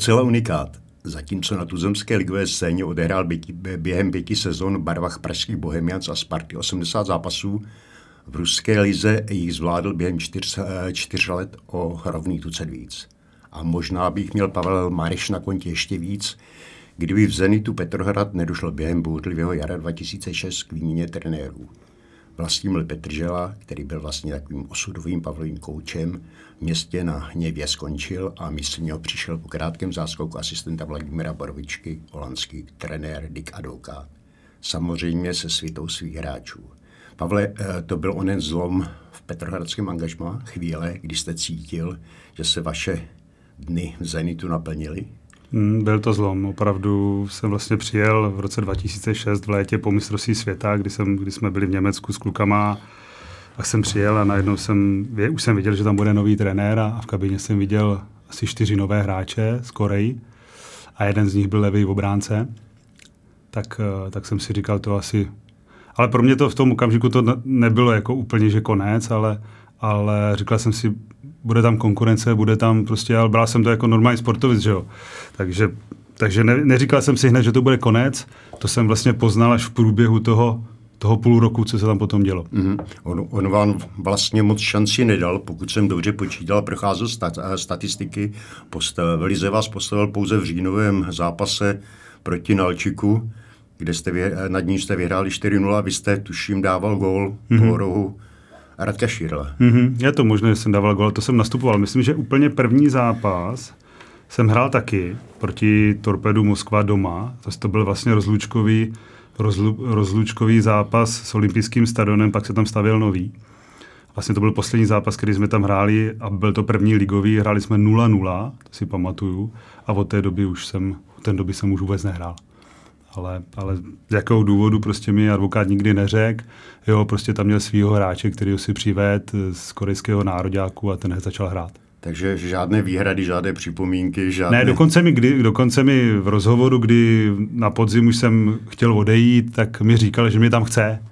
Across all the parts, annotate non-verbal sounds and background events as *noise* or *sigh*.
Docela unikát. Zatímco na tuzemské ligové scéně odehrál během pěti sezon v barvách pražských Bohemians a Sparty 80 zápasů, v ruské lize jich zvládl během čtyř, čtyř let o rovný tucet víc. A možná bych měl Pavel Mareš na kontě ještě víc, kdyby v Zenitu Petrohrad nedošlo během bouřlivého jara 2006 k výměně trenérů. Vlastimil Petržela, který byl vlastně takovým osudovým Pavlovým koučem, městě na hněvě skončil a místo něho přišel po krátkém záskoku asistenta Vladimira Borovičky, holandský trenér Dick Advokat. Samozřejmě se svitou svých hráčů. Pavle, eh, to byl onen zlom v Petrohradském angažmá, chvíle, kdy jste cítil, že se vaše dny v Zenitu naplnily? Hmm, byl to zlom. Opravdu jsem vlastně přijel v roce 2006 v létě po mistrovství světa, kdy, jsem, kdy jsme byli v Německu s klukama a jsem přijel a najednou jsem, už jsem viděl, že tam bude nový trenér a v kabině jsem viděl asi čtyři nové hráče z Koreji a jeden z nich byl levý obránce. Tak, eh, tak jsem si říkal, to asi... Ale pro mě to v tom okamžiku to nebylo jako úplně, že konec, ale, ale říkal jsem si, bude tam konkurence, bude tam prostě, ale bral jsem to jako normální sportovec, že jo. Takže, takže ne, neříkal jsem si hned, že to bude konec, to jsem vlastně poznal až v průběhu toho, toho půl roku, co se tam potom dělo. Mm-hmm. On, on vám vlastně moc šanci nedal, pokud jsem dobře počítal, procházel stat, eh, statistiky, postavil, Lize vás postavil pouze v říjnovém zápase proti Nalčiku, kde jste vě, nad ní jste vyhráli 4-0, vy jste, tuším, dával gól mm-hmm. po rohu Radka Šírla. Mm-hmm. Je to možné, že jsem dával gol, to jsem nastupoval. Myslím, že úplně první zápas jsem hrál taky proti Torpedu Moskva doma. To, to byl vlastně rozlučkový, rozlu, rozlučkový zápas s olympijským stadionem, pak se tam stavěl nový. Vlastně to byl poslední zápas, který jsme tam hráli a byl to první ligový. Hráli jsme 0-0, to si pamatuju. A od té doby už jsem, od té doby jsem už vůbec nehrál ale, ale z jakého důvodu prostě mi advokát nikdy neřekl. Jo, prostě tam měl svého hráče, který si přived z korejského nároďáku a ten začal hrát. Takže žádné výhrady, žádné připomínky, žádné... Ne, dokonce mi, kdy, dokonce mi v rozhovoru, kdy na podzim už jsem chtěl odejít, tak mi říkal, že mě tam chce.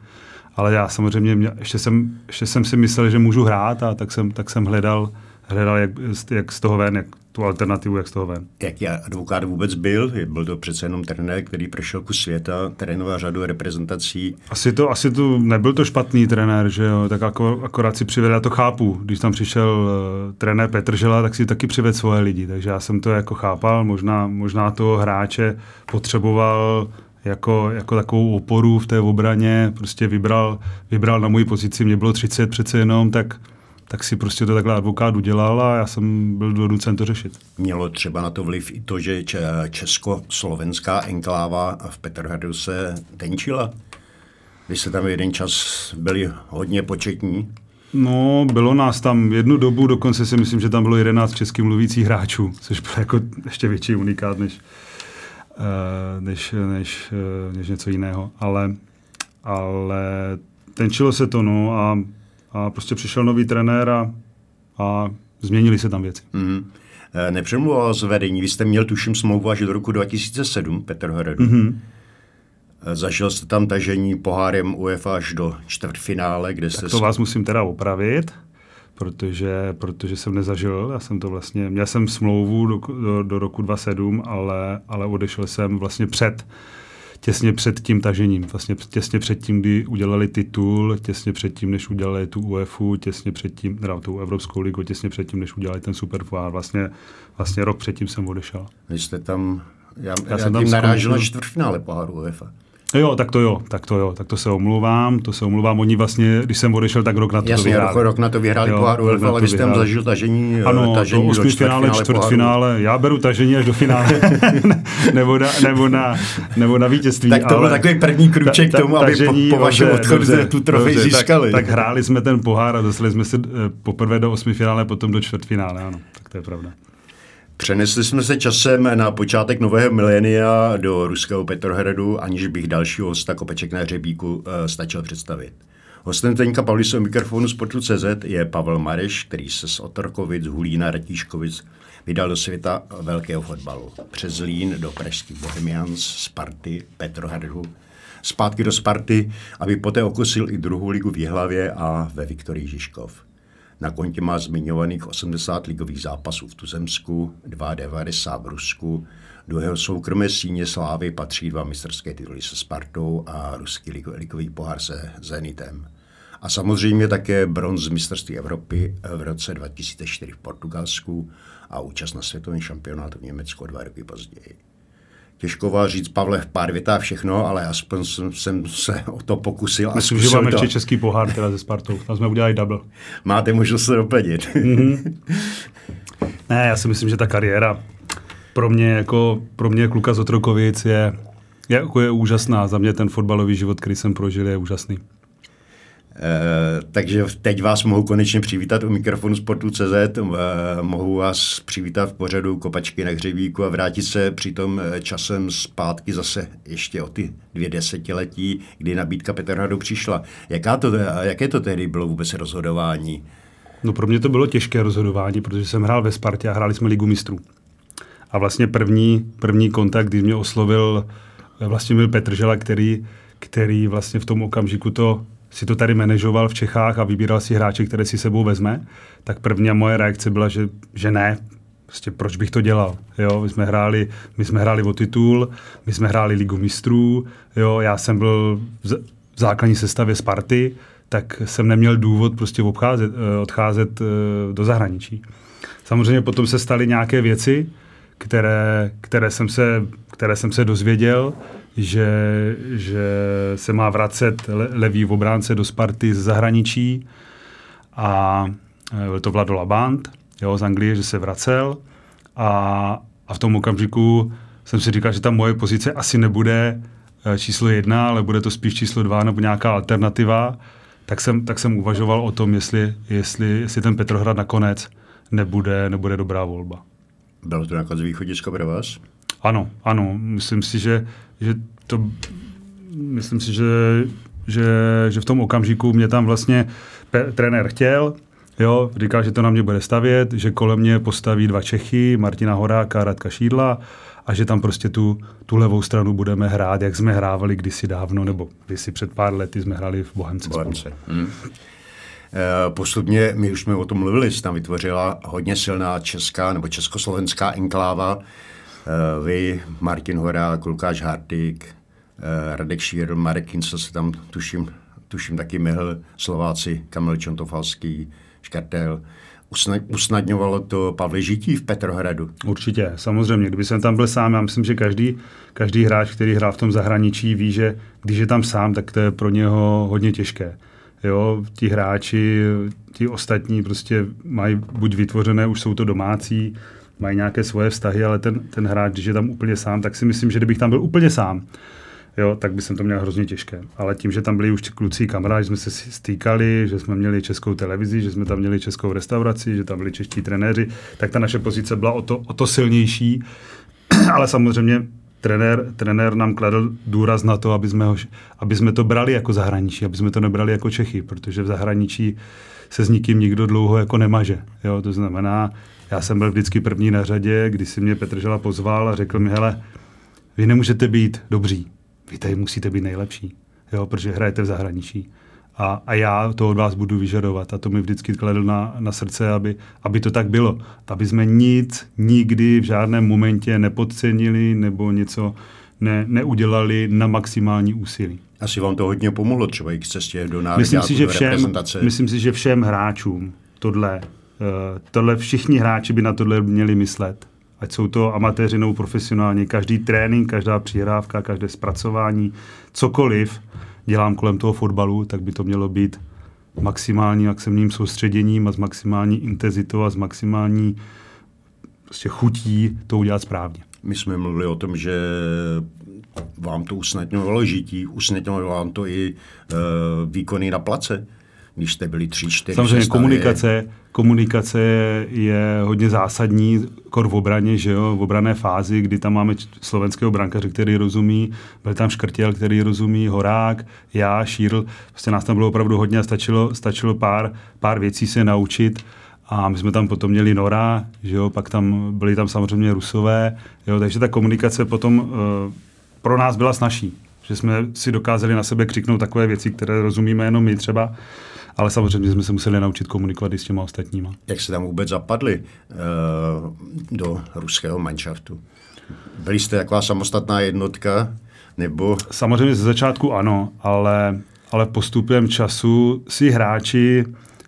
Ale já samozřejmě, mě, ještě, jsem, ještě jsem si myslel, že můžu hrát a tak jsem, tak jsem hledal, hledal jak, jak z toho ven, jak tu alternativu, jak z toho ven. Jaký advokát vůbec byl? Byl to přece jenom trenér, který prošel kus světa, trénoval řadu reprezentací. Asi to, asi to nebyl to špatný trenér, že jo, tak ako, akorát si přivedl, já to chápu. Když tam přišel uh, trenér Petržela, tak si taky přivedl svoje lidi, takže já jsem to jako chápal, možná, možná toho hráče potřeboval jako, jako takovou oporu v té obraně, prostě vybral, vybral na moji pozici, mě bylo 30 přece jenom, tak tak si prostě to takhle advokát udělal a já jsem byl donucen to řešit. Mělo třeba na to vliv i to, že česko-slovenská enkláva v Petrhradu se tenčila? Vy jste tam jeden čas byli hodně početní. No, bylo nás tam jednu dobu, dokonce si myslím, že tam bylo 11 česky mluvících hráčů, což bylo jako ještě větší unikát než, eh, než, než, eh, než něco jiného. Ale, ale tenčilo se to, no, a a prostě přišel nový trenér a, a změnili se tam věci. Mm-hmm. Nepřemluval z vedení, vy jste měl tuším smlouvu až do roku 2007, Petr Hradu. Mm-hmm. Zažil jste tam tažení pohárem UEFA až do čtvrtfinále, kde jste... Tak to vás musím teda opravit, protože, protože jsem nezažil, já jsem to vlastně, měl jsem smlouvu do, do, do roku 2007, ale, ale odešel jsem vlastně před těsně před tím tažením, vlastně těsně před tím, kdy udělali titul, těsně před tím, než udělali tu UEFu, těsně před tím, teda tu Evropskou ligu, těsně před tím, než udělali ten Super Vlastně, vlastně rok předtím jsem odešel. Vy jste tam, já, já, já jsem tam narážel na čtvrtfinále poháru UEFA. Jo, tak to jo, tak to jo, tak to se omluvám, to se omluvám. Oni vlastně, když jsem odešel, tak rok na to Jasně, to vyhráli. rok na to vyhráli pohár UEFA, ale vy jste tam zažil tažení, ano, tažení to osmi finále, čtvrtfinále. Já beru tažení až do finále, *laughs* nebo, na, nebo, na, nebo na vítězství. Tak to byl takový první kruček ta, ta, k tomu, aby po, po vašem odchodu tu trofej získali. Tak, tak, hráli jsme ten pohár a dostali jsme se eh, poprvé do osmi finále, potom do čtvrtfinále, ano, tak to je pravda. Přenesli jsme se časem na počátek nového milénia do ruského Petrohradu, aniž bych dalšího hosta kopeček na hřebíku uh, stačil představit. Hostem teďka Pavlisového mikrofonu Sportu.cz je Pavel Mareš, který se z Otorkovic, Hulína, Ratíškovic vydal do světa velkého fotbalu. Přes Lín do pražských Bohemians, Sparty, Petrohradu, zpátky do Sparty, aby poté okusil i druhou ligu v Jihlavě a ve Viktorii Žižkov. Na kontě má zmiňovaných 80 ligových zápasů v Tuzemsku, 92 v Rusku, do jeho soukromé síně slávy patří dva mistrské tituly se Spartou a ruský ligový pohár se Zenitem. A samozřejmě také bronz z mistrovství Evropy v roce 2004 v Portugalsku a účast na světovém šampionátu v Německu dva roky později. Těžko vás říct, Pavle, v pár větá všechno, ale aspoň jsem, jsem se o to pokusil. Myslím, že máme ještě český pohár teda ze Spartou. Tam jsme udělali double. Máte možnost se doplnit. Mm-hmm. ne, já si myslím, že ta kariéra pro mě jako pro mě kluka z Otrokovic je, je, jako je úžasná. Za mě ten fotbalový život, který jsem prožil, je úžasný. Eh, takže teď vás mohu konečně přivítat u mikrofonu Sportu.cz, e, mohu vás přivítat v pořadu Kopačky na hřebíku a vrátit se přitom eh, časem zpátky zase ještě o ty dvě desetiletí, kdy nabídka Petrhradu přišla. Jaká to, jaké to tehdy bylo vůbec rozhodování? No pro mě to bylo těžké rozhodování, protože jsem hrál ve Spartě a hráli jsme ligu mistrů. A vlastně první, první kontakt, kdy mě oslovil vlastně byl Petržela, který, který vlastně v tom okamžiku to si to tady manažoval v Čechách a vybíral si hráče, které si sebou vezme, tak první moje reakce byla, že, že ne, prostě proč bych to dělal. Jo, my jsme hráli, my jsme hráli o titul, my jsme hráli ligu mistrů, jo, já jsem byl v základní sestavě Sparty, tak jsem neměl důvod prostě obcházet, eh, odcházet eh, do zahraničí. Samozřejmě potom se staly nějaké věci, které, které, jsem, se, které jsem se dozvěděl, že, že se má vracet le, levý v obránce do Sparty z zahraničí a byl e, to Vlado Labant jo, z Anglie, že se vracel a, a v tom okamžiku jsem si říkal, že ta moje pozice asi nebude e, číslo jedna, ale bude to spíš číslo dva nebo nějaká alternativa, tak jsem, tak jsem uvažoval o tom, jestli, jestli, jestli ten Petrohrad nakonec nebude, nebude dobrá volba. Bylo to nakonec východisko pro vás? Ano, ano. Myslím si, že, že to, myslím si, že, že, že v tom okamžiku mě tam vlastně pe, trenér chtěl, jo, říkal, že to na mě bude stavět, že kolem mě postaví dva Čechy, Martina Horáka a Radka Šídla a že tam prostě tu, tu levou stranu budeme hrát, jak jsme hrávali kdysi dávno, nebo kdysi před pár lety jsme hráli v Bohemce. Bohemce. Hmm. Postupně, my už jsme o tom mluvili, se tam vytvořila hodně silná česká nebo československá enkláva. Eh, vy, Martin Horák, Lukáš Hartig, eh, Radek Šír, Marek Kinco se tam tuším, tuším taky myhl, Slováci, Kamil Čontofalský, Škartel. Usnadňovalo to Pavle žití v Petrohradu? Určitě, samozřejmě. Kdyby jsem tam byl sám, já myslím, že každý, každý hráč, který hrál v tom zahraničí, ví, že když je tam sám, tak to je pro něho hodně těžké. Jo, ti hráči, ti ostatní prostě mají buď vytvořené, už jsou to domácí, mají nějaké svoje vztahy, ale ten, ten hráč, když je tam úplně sám, tak si myslím, že kdybych tam byl úplně sám, jo, tak by jsem to měl hrozně těžké. Ale tím, že tam byli už kluci kamarádi, jsme se stýkali, že jsme měli českou televizi, že jsme tam měli českou restauraci, že tam byli čeští trenéři, tak ta naše pozice byla o to, o to silnější. *clears throat* ale samozřejmě trenér, trenér nám kladl důraz na to, aby jsme, ho, aby jsme to brali jako zahraničí, aby jsme to nebrali jako Čechy, protože v zahraničí se s nikým nikdo dlouho jako nemaže. Jo? To znamená, já jsem byl vždycky první na řadě, když si mě Petr Žela pozval a řekl mi, hele, vy nemůžete být dobří, vy tady musíte být nejlepší, jo, protože hrajete v zahraničí. A, a já to od vás budu vyžadovat. A to mi vždycky kladl na, na srdce, aby, aby to tak bylo. Aby jsme nic nikdy v žádném momentě nepodcenili nebo něco ne, neudělali na maximální úsilí. Asi vám to hodně pomohlo třeba i k cestě do národní myslím si, že všem, Myslím si, že všem hráčům tohle tohle všichni hráči by na tohle měli myslet. Ať jsou to amatéři nebo profesionálně. Každý trénink, každá přihrávka, každé zpracování, cokoliv dělám kolem toho fotbalu, tak by to mělo být maximální maximálním soustředěním a s maximální intenzitou a s maximální prostě chutí to udělat správně. My jsme mluvili o tom, že vám to usnadňovalo žití, usnadňovalo vám to i e, výkony na place když jste byli tři, čtyři. Samozřejmě komunikace, komunikace je hodně zásadní, kor v obraně, že jo, v obrané fázi, kdy tam máme slovenského brankaře, který rozumí, byl tam Škrtěl, který rozumí, Horák, já, Šírl, prostě nás tam bylo opravdu hodně a stačilo, stačilo pár, pár věcí se naučit. A my jsme tam potom měli Nora, že jo, pak tam byli tam samozřejmě Rusové, jo, takže ta komunikace potom uh, pro nás byla snažší, že jsme si dokázali na sebe křiknout takové věci, které rozumíme jenom my třeba ale samozřejmě jsme se museli naučit komunikovat i s těma ostatníma. Jak se tam vůbec zapadli uh, do ruského manšaftu? Byli jste taková samostatná jednotka? Nebo... Samozřejmě ze začátku ano, ale, ale postupem času si hráči,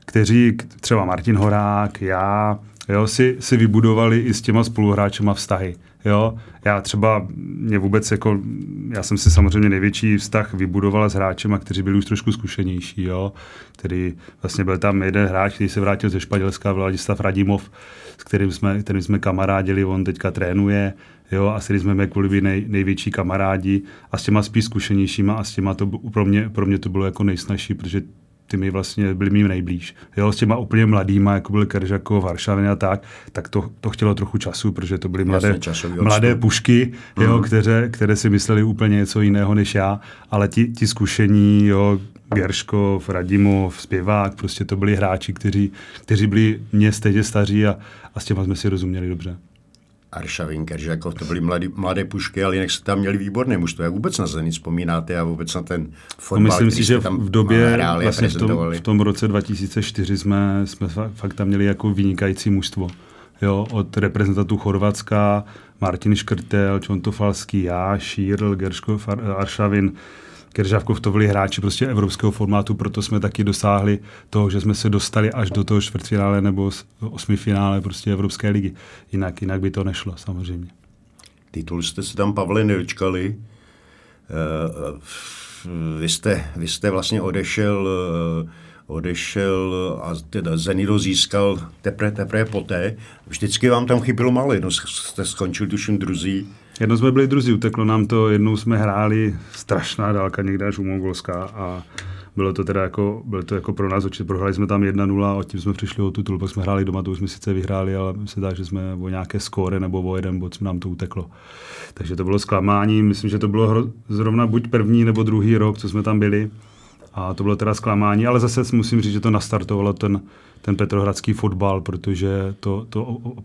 kteří, třeba Martin Horák, já, jo, si, si vybudovali i s těma spoluhráčema vztahy. Jo, já třeba, mě vůbec jako, já jsem si samozřejmě největší vztah vybudoval s hráčema, kteří byli už trošku zkušenější, jo, který vlastně byl tam jeden hráč, který se vrátil ze Španělska, Vladislav Radimov, s kterým jsme, kterým jsme kamarádili, on teďka trénuje, jo, a s jsme kvůli nej, největší kamarádi. A s těma spíš zkušenějšíma a s těma to pro mě, pro mě to bylo jako nejsnažší, protože ty mi vlastně byli mým nejblíž. Jo, s těma úplně mladýma, jako byl Keržako, Varšavy a tak, tak to, to chtělo trochu času, protože to byly mladé, mladé pušky, mm. jo, mhm. které, které si mysleli úplně něco jiného než já, ale ti, ti zkušení, jo, Gerškov, Radimov, zpěvák, prostě to byli hráči, kteří, kteří byli mě stejně staří a, a s těma jsme si rozuměli dobře. Aršavin, jako to byly mladý, mladé pušky, ale jinak jste tam měli výborné mužstvo. Jak vůbec na Zenit vzpomínáte a vůbec na ten fotbal, no myslím si, že tam v době, vlastně v tom, v tom roce 2004 jsme, jsme fakt tam měli jako vynikající mužstvo. Jo, od reprezentantů Chorvatska, Martin Škrtel, Čontofalský, já, Šírl, Gerškov, Aršavin, Keržavkov to byli hráči prostě evropského formátu, proto jsme taky dosáhli toho, že jsme se dostali až do toho čtvrtfinále nebo osmifinále prostě Evropské ligy. Jinak, jinak by to nešlo samozřejmě. Titul jste se tam, Pavle, nedočkali. Eh, vy jste, vy jste vlastně odešel, eh, odešel a teda Zenido získal teprve, teprve poté. Vždycky vám tam chybilo málo, jedno jste skončil tuším druzí Jednou jsme byli druzí, uteklo nám to, jednou jsme hráli strašná dálka někde až u Mongolska a bylo to teda jako, bylo to jako pro nás určitě, prohráli jsme tam 1-0 a tím jsme přišli o titul, pak jsme hráli doma, to už jsme sice vyhráli, ale se dá, že jsme o nějaké skóre nebo o jeden bod nám to uteklo. Takže to bylo zklamání, myslím, že to bylo hro, zrovna buď první nebo druhý rok, co jsme tam byli a to bylo teda zklamání, ale zase musím říct, že to nastartovalo ten, ten petrohradský fotbal, protože to, to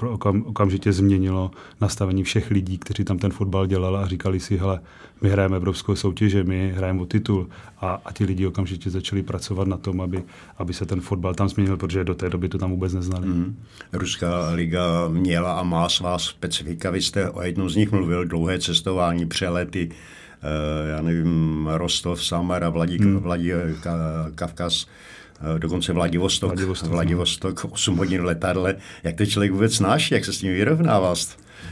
okam, okamžitě změnilo nastavení všech lidí, kteří tam ten fotbal dělali a říkali si, hele, my hrajeme evropskou soutěže, my hrajeme o titul a, a ti lidi okamžitě začali pracovat na tom, aby, aby se ten fotbal tam změnil, protože do té doby to tam vůbec neznali. Mm. Ruská liga měla a má svá specifika, vy jste o jednom z nich mluvil, dlouhé cestování, přelety, já nevím, Rostov, Samara, Vladí, mm. Vladí, Kavkaz, Eh, dokonce Vladivostok, Vladivostok, Vladivostok 8 hodin v letadle. Jak to člověk vůbec snáší, jak se s tím vyrovnává,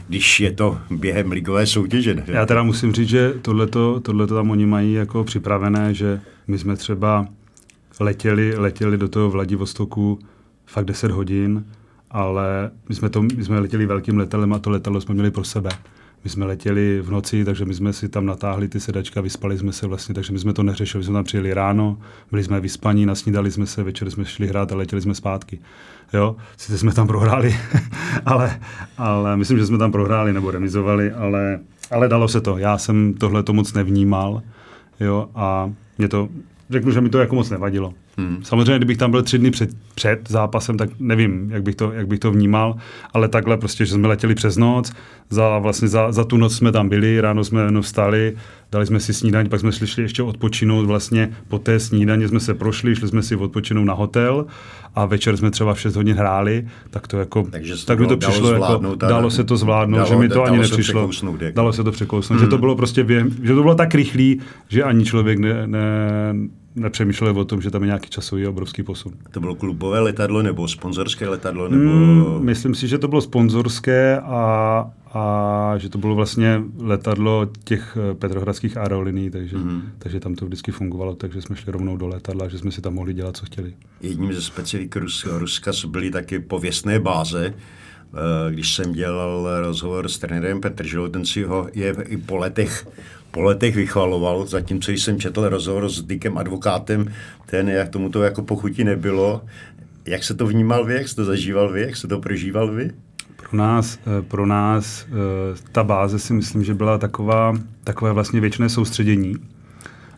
když je to během ligové soutěže? Ne? Já teda musím říct, že tohleto, tohleto tam oni mají jako připravené, že my jsme třeba letěli, letěli do toho Vladivostoku fakt 10 hodin, ale my jsme, to, my jsme letěli velkým letadlem a to letadlo jsme měli pro sebe. My jsme letěli v noci, takže my jsme si tam natáhli ty sedačka, vyspali jsme se vlastně, takže my jsme to neřešili. My jsme tam přijeli ráno, byli jsme vyspaní, nasnídali jsme se, večer jsme šli hrát a letěli jsme zpátky. Jo, sice jsme tam prohráli, *laughs* ale, ale myslím, že jsme tam prohráli nebo remizovali, ale, ale dalo se to. Já jsem tohle to moc nevnímal, jo, a mě to, řeknu, že mi to jako moc nevadilo. Hmm. Samozřejmě, kdybych tam byl tři dny před, před zápasem, tak nevím, jak bych, to, jak bych to vnímal, ale takhle prostě, že jsme letěli přes noc, za, vlastně za, za tu noc jsme tam byli, ráno jsme no, vstali, dali jsme si snídaní, pak jsme šli ještě odpočinout, vlastně po té snídaně jsme se prošli, šli jsme si odpočinout na hotel a večer jsme třeba v 6 hodin hráli, tak to jako, Takže tak by to přišlo, jako, dalo se to zvládnout, dalo, že mi to ani nepřišlo, jako. dalo se to překousnout, hmm. že to bylo prostě, že to bylo tak rychlý, že ani člověk ne, ne, nepřemýšleli o tom, že tam je nějaký časový obrovský posun. To bylo klubové letadlo nebo sponzorské letadlo? Nebo... Mm, myslím si, že to bylo sponzorské a, a že to bylo vlastně letadlo těch eh, petrohradských aerolinií, takže, mm. takže tam to vždycky fungovalo, takže jsme šli rovnou do letadla, že jsme si tam mohli dělat, co chtěli. Jedním ze specifik Ruska, Ruska byly taky pověstné báze, eh, když jsem dělal rozhovor s trenérem Petrželou, ten si ho je i po letech po letech vychvaloval, zatímco jsem četl rozhovor s Dickem advokátem, ten, jak tomu to jako pochutí nebylo. Jak se to vnímal vy, jak jste to zažíval vy, jak jste to prožíval vy? Pro nás, eh, pro nás eh, ta báze si myslím, že byla taková, takové vlastně věčné soustředění.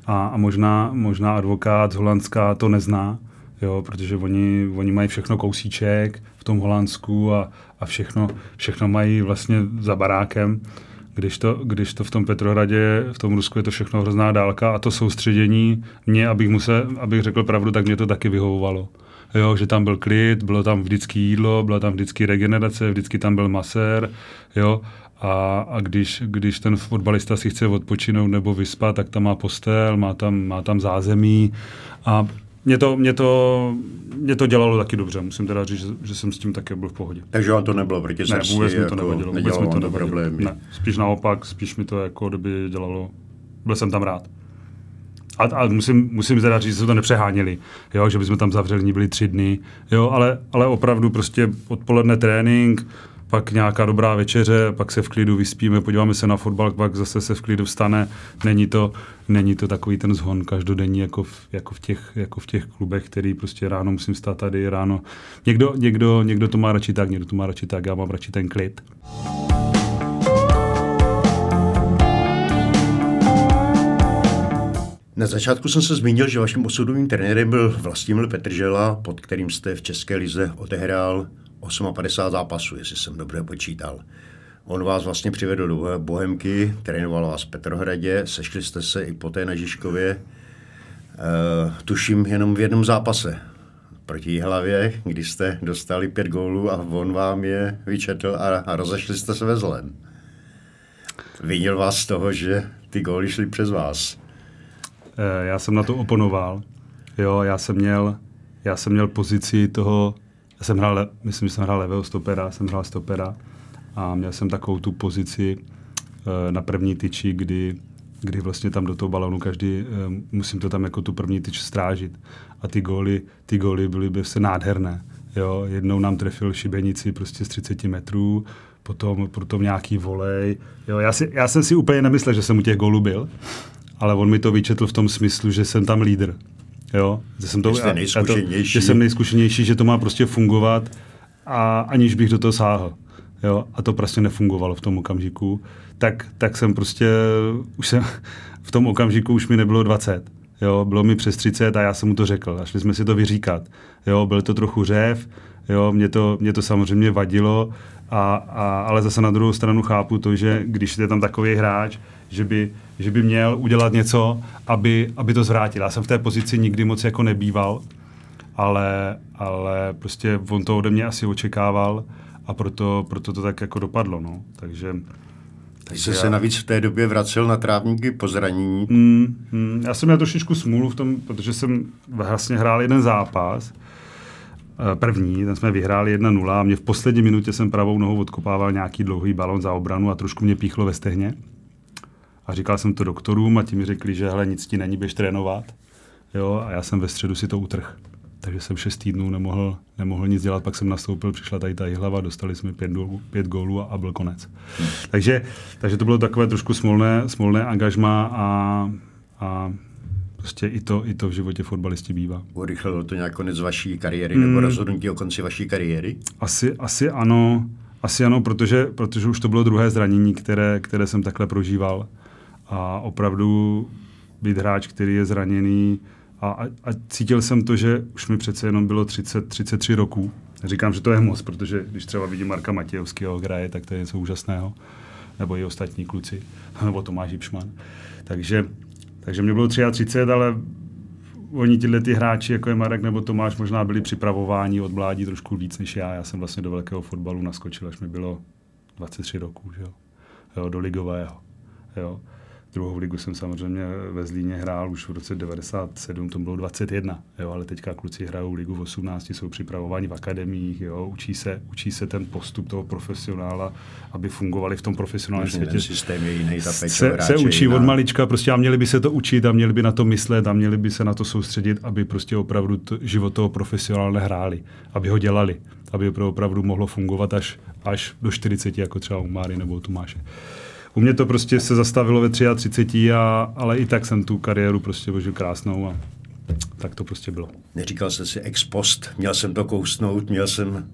A, a možná, možná advokát z Holandska to nezná, jo, protože oni, oni mají všechno kousíček v tom Holandsku a, a všechno, všechno mají vlastně za barákem. Když to, když to v tom Petrohradě, v tom Rusku je to všechno hrozná dálka a to soustředění mě, abych, musel, abych řekl pravdu, tak mě to taky vyhovovalo. Jo, že tam byl klid, bylo tam vždycky jídlo, byla tam vždycky regenerace, vždycky tam byl masér, jo, a, a když, když ten fotbalista si chce odpočinout nebo vyspat, tak tam má postel, má tam, má tam zázemí a mě to, mě, to, mě to dělalo taky dobře, musím teda říct, že, že jsem s tím také byl v pohodě. Takže vám to nebylo proti Ne, vůbec mi to jako nevadilo. Vůbec mi to nevadilo. problémy. Ne, spíš naopak, spíš mi to jako kdyby dělalo, byl jsem tam rád. A, a musím, musím teda říct, že se to nepřeháněli, jo, že bychom tam zavřeli, byli tři dny, jo, ale, ale opravdu prostě odpoledne trénink, pak nějaká dobrá večeře, pak se v klidu vyspíme, podíváme se na fotbal, pak zase se v klidu vstane. Není to, není to takový ten zhon každodenní jako v, jako v, těch, jako v těch klubech, který prostě ráno musím stát tady, ráno. Někdo, někdo, někdo to má radši tak, někdo to má radši tak, já mám radši ten klid. Na začátku jsem se zmínil, že vaším osudovým trenérem byl Vlastimil Petržela, pod kterým jste v České lize odehrál 58 zápasů, jestli jsem dobře počítal. On vás vlastně přivedl do Bohemky, trénoval vás v Petrohradě, sešli jste se i poté na Žižkově, uh, tuším jenom v jednom zápase proti hlavě, kdy jste dostali pět gólů a on vám je vyčetl a, a rozešli jste se ve zlem. Vinil vás z toho, že ty góly šly přes vás. Eh, Já jsem na to oponoval. Jo, já jsem měl, já jsem měl pozici toho, já jsem hrál, myslím, že jsem hrál levého stopera, jsem hrál stopera a měl jsem takovou tu pozici eh, na první tyči, kdy, kdy vlastně tam do toho balonu každý, eh, musím to tam jako tu první tyč strážit. A ty góly, ty góly byly by se nádherné. Jo, jednou nám trefil šibenici prostě z 30 metrů, potom, potom nějaký volej. Jo, já, si, já jsem si úplně nemyslel, že jsem u těch gólů byl, ale on mi to vyčetl v tom smyslu, že jsem tam lídr. Jo, že jsem to, Že. To, že jsem nejzkušenější, že to má prostě fungovat a aniž bych do toho sáhl. Jo, a to prostě nefungovalo v tom okamžiku. Tak, tak jsem prostě, *laughs* už jsem, v tom okamžiku už mi nebylo 20. Jo, bylo mi přes 30 a já jsem mu to řekl. A šli jsme si to vyříkat. Jo, byl to trochu řev, jo, mě to, mě to samozřejmě vadilo, a, a, ale zase na druhou stranu chápu to, že když je tam takový hráč, že by, že by měl udělat něco, aby, aby to zvrátil. Já jsem v té pozici nikdy moc jako nebýval, ale, ale prostě on to ode mě asi očekával a proto, proto to tak jako dopadlo. No. Takže, Ty jste se navíc v té době vracel na trávníky po zranění. Mm, mm, já jsem měl trošičku smůlu v tom, protože jsem vlastně hrál jeden zápas, první, ten jsme vyhráli 1-0 a mě v poslední minutě jsem pravou nohou odkopával nějaký dlouhý balon za obranu a trošku mě píchlo ve stehně. A říkal jsem to doktorům a ti mi řekli, že hele, nic ti není, běž trénovat. Jo, a já jsem ve středu si to utrh. Takže jsem šest týdnů nemohl, nemohl nic dělat, pak jsem nastoupil, přišla tady ta hlava, dostali jsme pět, dolů, pět gólů a, a byl konec. Takže, takže to bylo takové trošku smolné, smolné angažma a, a prostě i to, i to v životě fotbalisti bývá. Urychlilo to nějak konec vaší kariéry nebo rozhodnutí o konci vaší kariéry? Asi, asi ano, asi ano, protože, protože už to bylo druhé zranění, které, které jsem takhle prožíval. A opravdu být hráč, který je zraněný a, a, a cítil jsem to, že už mi přece jenom bylo 30, 33 roků. Říkám, že to je moc, protože když třeba vidím Marka Matějovského hraje, tak to je něco úžasného. Nebo i ostatní kluci, nebo Tomáš Jipšman. Takže, takže mě bylo 33, ale oni tyhle ty hráči, jako je Marek nebo Tomáš, možná byli připravováni od mládí trošku víc než já. Já jsem vlastně do velkého fotbalu naskočil, až mi bylo 23 roků, že jo? jo do ligového. Jo. Druhou ligu jsem samozřejmě ve Zlíně hrál už v roce 97, to bylo 21, jo, ale teďka kluci hrajou ligu v 18, jsou připravováni v akademiích, jo, učí se, učí se ten postup toho profesionála, aby fungovali v tom profesionálním světě ten systém je jiný, ta péče o se, se učí jiná. od malička prostě a měli by se to učit a měli by na to myslet a měli by se na to soustředit, aby prostě opravdu to, život toho profesionále hráli, aby ho dělali, aby opravdu mohlo fungovat až, až do 40, jako třeba u Máry nebo u Tomáše. U mě to prostě se zastavilo ve 33, a, ale i tak jsem tu kariéru prostě požil krásnou a tak to prostě bylo. Neříkal jste si ex post, měl jsem to kousnout, měl jsem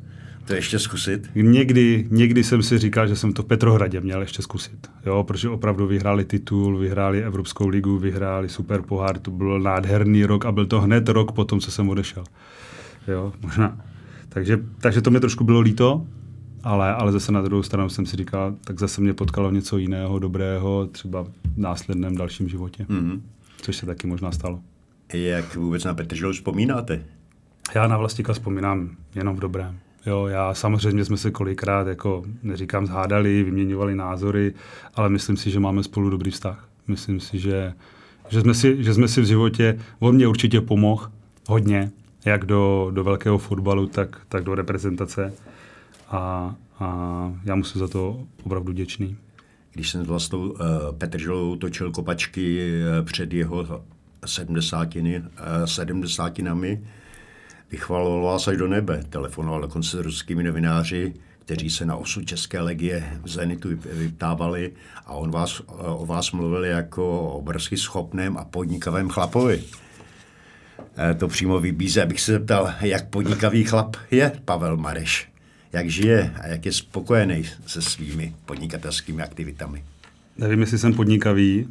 to ještě zkusit. Někdy, někdy jsem si říkal, že jsem to v Petrohradě měl ještě zkusit, jo, protože opravdu vyhráli titul, vyhráli Evropskou ligu, vyhráli super pohár, to byl nádherný rok a byl to hned rok po tom, co jsem odešel. Jo, možná. Takže, takže to mě trošku bylo líto, ale, ale zase na druhou stranu jsem si říkal, tak zase mě potkalo něco jiného, dobrého, třeba v následném dalším životě, mm-hmm. což se taky možná stalo. Jak vůbec na Petrželu vzpomínáte? Já na Vlastika vzpomínám jenom v dobrém. Jo, já samozřejmě jsme se kolikrát, jako neříkám, zhádali, vyměňovali názory, ale myslím si, že máme spolu dobrý vztah. Myslím si, že, že, jsme, si, že jsme si v životě, on mě určitě pomohl hodně, jak do, do velkého fotbalu, tak, tak do reprezentace. A, a já mu jsem za to opravdu děčný. Když jsem s vlastnou uh, Petrželou točil kopačky uh, před jeho sedmdesátiny, uh, sedmdesátinami, vychvaloval vás až do nebe. Telefonoval dokonce s ruskými novináři, kteří se na osud České legie v Zenitu vyptávali a on vás, o vás mluvil jako o obrovsky schopném a podnikavém chlapovi. To přímo vybízí, abych se zeptal, jak podnikavý chlap je Pavel Mareš. Jak žije a jak je spokojený se svými podnikatelskými aktivitami. Nevím, jestli jsem podnikavý,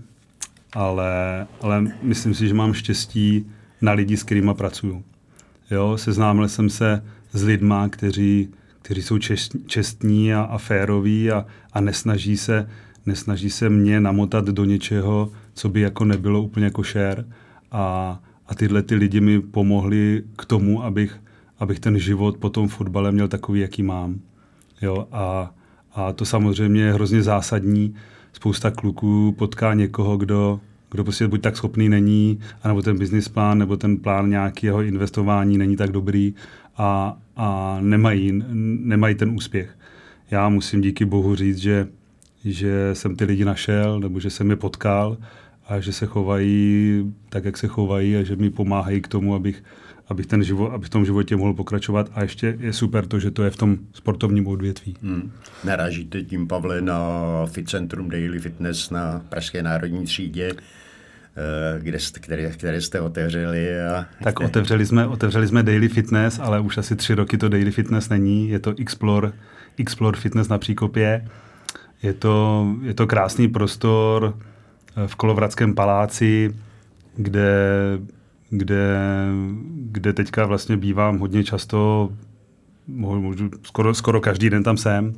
ale, ale myslím si, že mám štěstí na lidi, s kterými pracuju. Jo, seznámil jsem se s lidma, kteří, kteří jsou čest, čestní a, a féroví a, a nesnaží se, nesnaží se mě namotat do něčeho, co by jako nebylo úplně jako šér. A, a tyhle ty lidi mi pomohli k tomu, abych, abych ten život po tom fotbale měl takový, jaký mám. Jo, a, a to samozřejmě je hrozně zásadní. Spousta kluků potká někoho, kdo, kdo prostě buď tak schopný není, anebo ten business plán, nebo ten plán nějakého investování není tak dobrý a, a nemají, nemají ten úspěch. Já musím díky bohu říct, že, že jsem ty lidi našel, nebo že jsem je potkal a že se chovají tak, jak se chovají a že mi pomáhají k tomu, abych, abych, ten život, abych v tom životě mohl pokračovat. A ještě je super to, že to je v tom sportovním odvětví. Hmm. Narážíte tím, Pavle, na Fit Centrum Daily Fitness na Pražské národní třídě, eh, kde které, které jste otevřeli. A tak otevřeli jsme, otevřeli jsme Daily Fitness, ale už asi tři roky to Daily Fitness není. Je to Explore, Explore Fitness na Příkopě. Je to, je to krásný prostor eh, v Kolovradském paláci, kde kde, kde teďka vlastně bývám hodně často, můžu, skoro, skoro každý den tam jsem.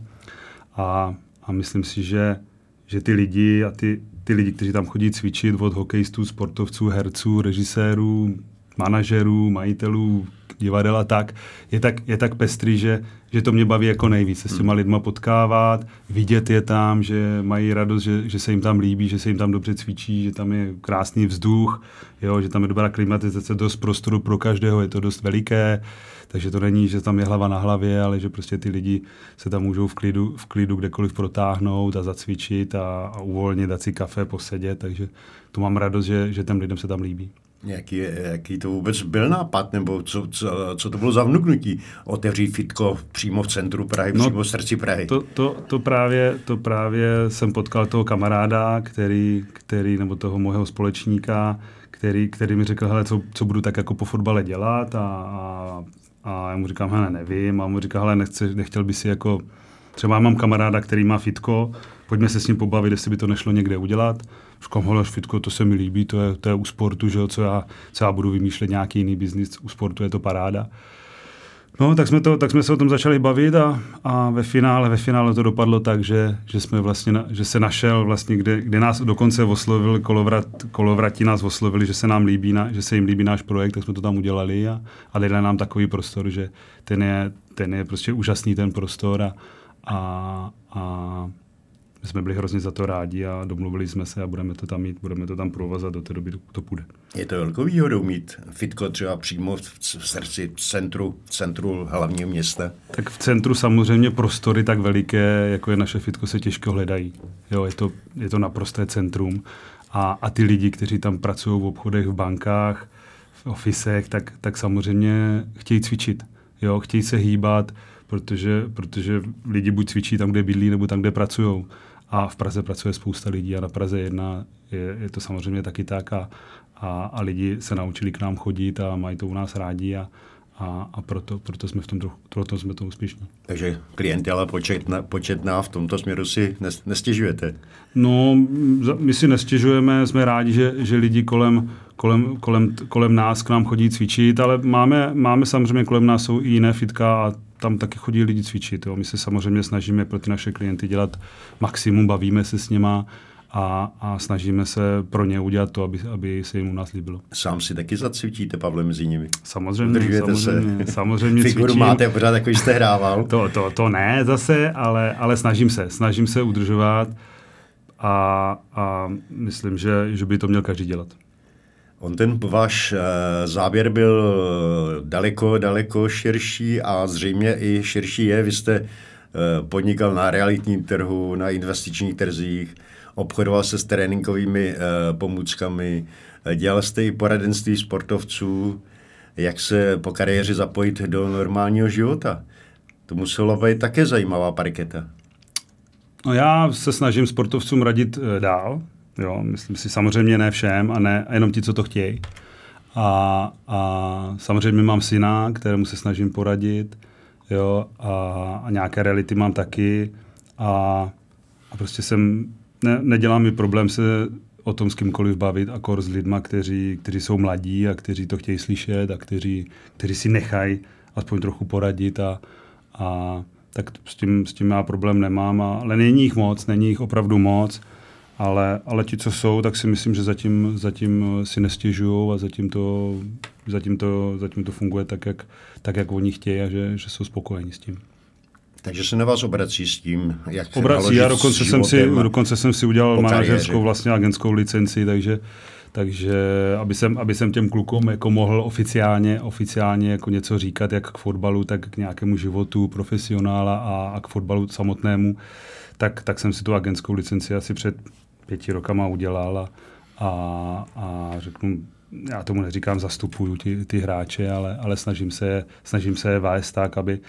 A, a myslím si, že, že ty lidi a ty, ty lidi, kteří tam chodí cvičit od hokejistů, sportovců, herců, režisérů, manažerů, majitelů, divadel a tak, je tak, je tak pestrý, že, že to mě baví jako nejvíc, se s těma hmm. lidma potkávat, vidět je tam, že mají radost, že, že se jim tam líbí, že se jim tam dobře cvičí, že tam je krásný vzduch, jo, že tam je dobrá klimatizace, dost prostoru pro každého, je to dost veliké, takže to není, že tam je hlava na hlavě, ale že prostě ty lidi se tam můžou v klidu, v klidu kdekoliv protáhnout a zacvičit a, a uvolnit, dát si kafe, posedět, takže to mám radost, že, že těm lidem se tam líbí. Jaký, jaký to vůbec byl nápad, nebo co, co, co to bylo za vnuknutí? Otevřít fitko přímo v centru Prahy, no, přímo v srdci Prahy. To, to, to, právě, to právě jsem potkal toho kamaráda, který, který nebo toho mojeho společníka, který, který mi řekl, hele, co, co budu tak jako po fotbale dělat a, a, a já mu říkám, hele, nevím, a mu říká, hele, nechce, nechtěl by si jako, třeba mám kamaráda, který má fitko, pojďme se s ním pobavit, jestli by to nešlo někde udělat. Říkám, hele, fitko, to se mi líbí, to je, to je u sportu, že jo, co já, co já budu vymýšlet nějaký jiný biznis, u sportu je to paráda. No, tak jsme, to, tak jsme se o tom začali bavit a, a ve finále, ve finále to dopadlo tak, že, že jsme vlastně, že se našel vlastně, kde, kde nás dokonce oslovil, kolovrat, kolovrati nás oslovili, že se nám líbí, na, že se jim líbí náš projekt, tak jsme to tam udělali a, a dali nám takový prostor, že ten je, ten je prostě úžasný ten prostor a, a, a my jsme byli hrozně za to rádi a domluvili jsme se a budeme to tam mít, budeme to tam provazat do té doby, to půjde. Je to velkou výhodou mít fitko třeba přímo v srdci, v centru, v centru hlavního města? Tak v centru samozřejmě prostory tak veliké, jako je naše fitko, se těžko hledají. Jo, je to, je to naprosté centrum a, a ty lidi, kteří tam pracují v obchodech, v bankách, v ofisech, tak, tak samozřejmě chtějí cvičit. Jo, chtějí se hýbat, protože, protože lidi buď cvičí tam, kde bydlí, nebo tam, kde pracují. A v Praze pracuje spousta lidí a na Praze jedna je, je to samozřejmě taky tak a, a, a lidi se naučili k nám chodit a mají to u nás rádi a, a, a proto, proto, jsme v tom, proto jsme to úspěšní. Takže klientela početná, početná v tomto směru si nestěžujete? No, my si nestěžujeme, jsme rádi, že, že lidi kolem, kolem, kolem, kolem nás k nám chodí cvičit, ale máme, máme samozřejmě kolem nás jsou i jiné fitka a tam taky chodí lidi cvičit. Jo. My se samozřejmě snažíme pro ty naše klienty dělat maximum, bavíme se s nima, a, a snažíme se pro ně udělat to, aby, aby se jim u nás líbilo. Sám si taky zacvičíte, Pavle, mezi nimi? Samozřejmě, Udržujete samozřejmě, se. samozřejmě *laughs* Figuru cvičím. máte pořád, jako jste hrával? *laughs* to, to, to ne zase, ale, ale snažím se, snažím se udržovat a, a myslím, že, že by to měl každý dělat. On ten váš eh, záběr byl daleko, daleko širší a zřejmě i širší je. Vy jste eh, podnikal na realitním trhu, na investičních trzích, obchodoval se s tréninkovými eh, pomůckami, dělal jste i poradenství sportovců, jak se po kariéře zapojit do normálního života. To muselo být také zajímavá parketa. No já se snažím sportovcům radit dál, Jo, myslím si samozřejmě ne všem a ne a jenom ti, co to chtějí. A, a samozřejmě mám syna, kterému se snažím poradit, jo, a, a nějaké reality mám taky a, a prostě jsem, ne, nedělám mi problém se o tom s kýmkoliv bavit, akor s lidma, kteří, kteří jsou mladí a kteří to chtějí slyšet a kteří, kteří si nechají aspoň trochu poradit a, a tak s tím, s tím já problém nemám, a, ale není jich moc, není jich opravdu moc ale, ale ti, co jsou, tak si myslím, že zatím, zatím si nestěžují a zatím to, zatím to, zatím to funguje tak jak, tak, jak oni chtějí a že, že jsou spokojení s tím. Takže se na vás obrací s tím, jak Obrací, já dokonce jsem, si, dokonce jsem si udělal manažerskou vlastně agentskou licenci, takže, takže aby, jsem, aby jsem těm klukům jako mohl oficiálně, oficiálně jako něco říkat, jak k fotbalu, tak k nějakému životu profesionála a, a k fotbalu samotnému, tak, tak jsem si tu agentskou licenci asi před pěti rokama udělal a, a, a řeknu, já tomu neříkám zastupuju ty, ty hráče, ale, ale snažím se, snažím se vést tak, aby,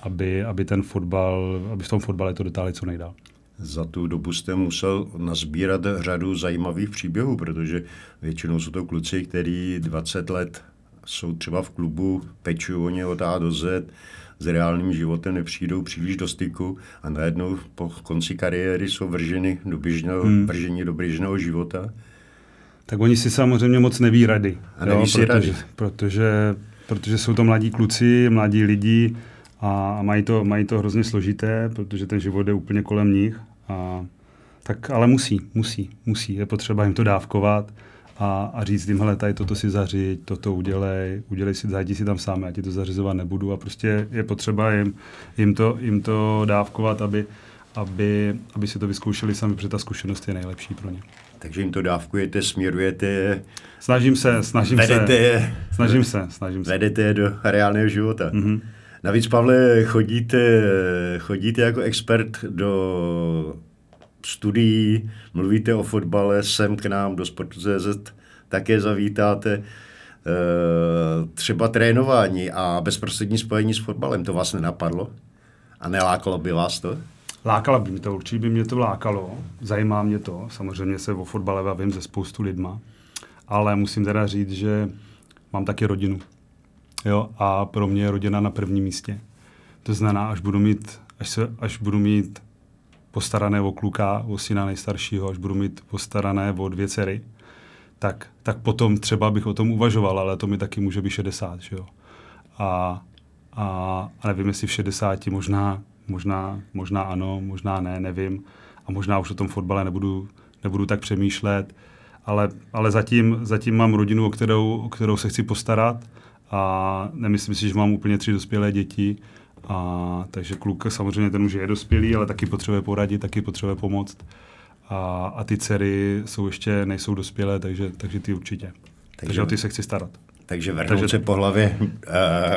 aby, aby ten fotbal, aby v tom fotbale to dotáhli co nejdál. Za tu dobu jste musel nazbírat řadu zajímavých příběhů, protože většinou jsou to kluci, kteří 20 let jsou třeba v klubu, pečují o ně od A do Z, s reálným životem nepřijdou příliš do styku a najednou po konci kariéry jsou vrženy do běžného, hmm. vržení do běžného života. Tak oni si samozřejmě moc neví rady. A neví jo, si protože, rady. Protože, protože jsou to mladí kluci, mladí lidi a mají to, mají to hrozně složité, protože ten život je úplně kolem nich. A, tak ale musí, musí, musí. Je potřeba jim to dávkovat a, a říct jim, hele, tady toto si zařiď, toto udělej, udělej si, zajdi si tam sám, já ti to zařizovat nebudu a prostě je potřeba jim, jim, to, jim to dávkovat, aby, aby, aby si to vyzkoušeli sami, protože ta zkušenost je nejlepší pro ně. Takže jim to dávkujete, směrujete Snažím se, snažím vedete, se. Snažím se, snažím se. Vedete je do reálného života. Mm-hmm. Navíc, Pavle, chodíte, chodíte jako expert do studií, mluvíte o fotbale, sem k nám do Sportu.cz také zavítáte. E, třeba trénování a bezprostřední spojení s fotbalem, to vás nenapadlo? A nelákalo by vás to? Lákalo by mě to, určitě by mě to lákalo. Zajímá mě to. Samozřejmě se o fotbale bavím ze spoustu lidma. Ale musím teda říct, že mám taky rodinu. Jo, a pro mě je rodina na prvním místě. To znamená, až budu mít, až, se, až budu mít postarané o kluka, o syna nejstaršího, až budu mít postarané o dvě dcery, tak, tak potom třeba bych o tom uvažoval, ale to mi taky může být 60, že jo. A, a, a nevím, jestli v 60 možná, možná, možná ano, možná ne, nevím. A možná už o tom fotbale nebudu, nebudu tak přemýšlet, ale, ale zatím, zatím mám rodinu, o kterou, o kterou se chci postarat a nemyslím si, že mám úplně tři dospělé děti, a, takže kluk samozřejmě ten už je dospělý, ale taky potřebuje poradit, taky potřebuje pomoct. A, a ty dcery jsou ještě, nejsou dospělé, takže, takže ty určitě. Takže, takže o ty se chci starat. Takže vrhnout takže, se po hlavě. Uh...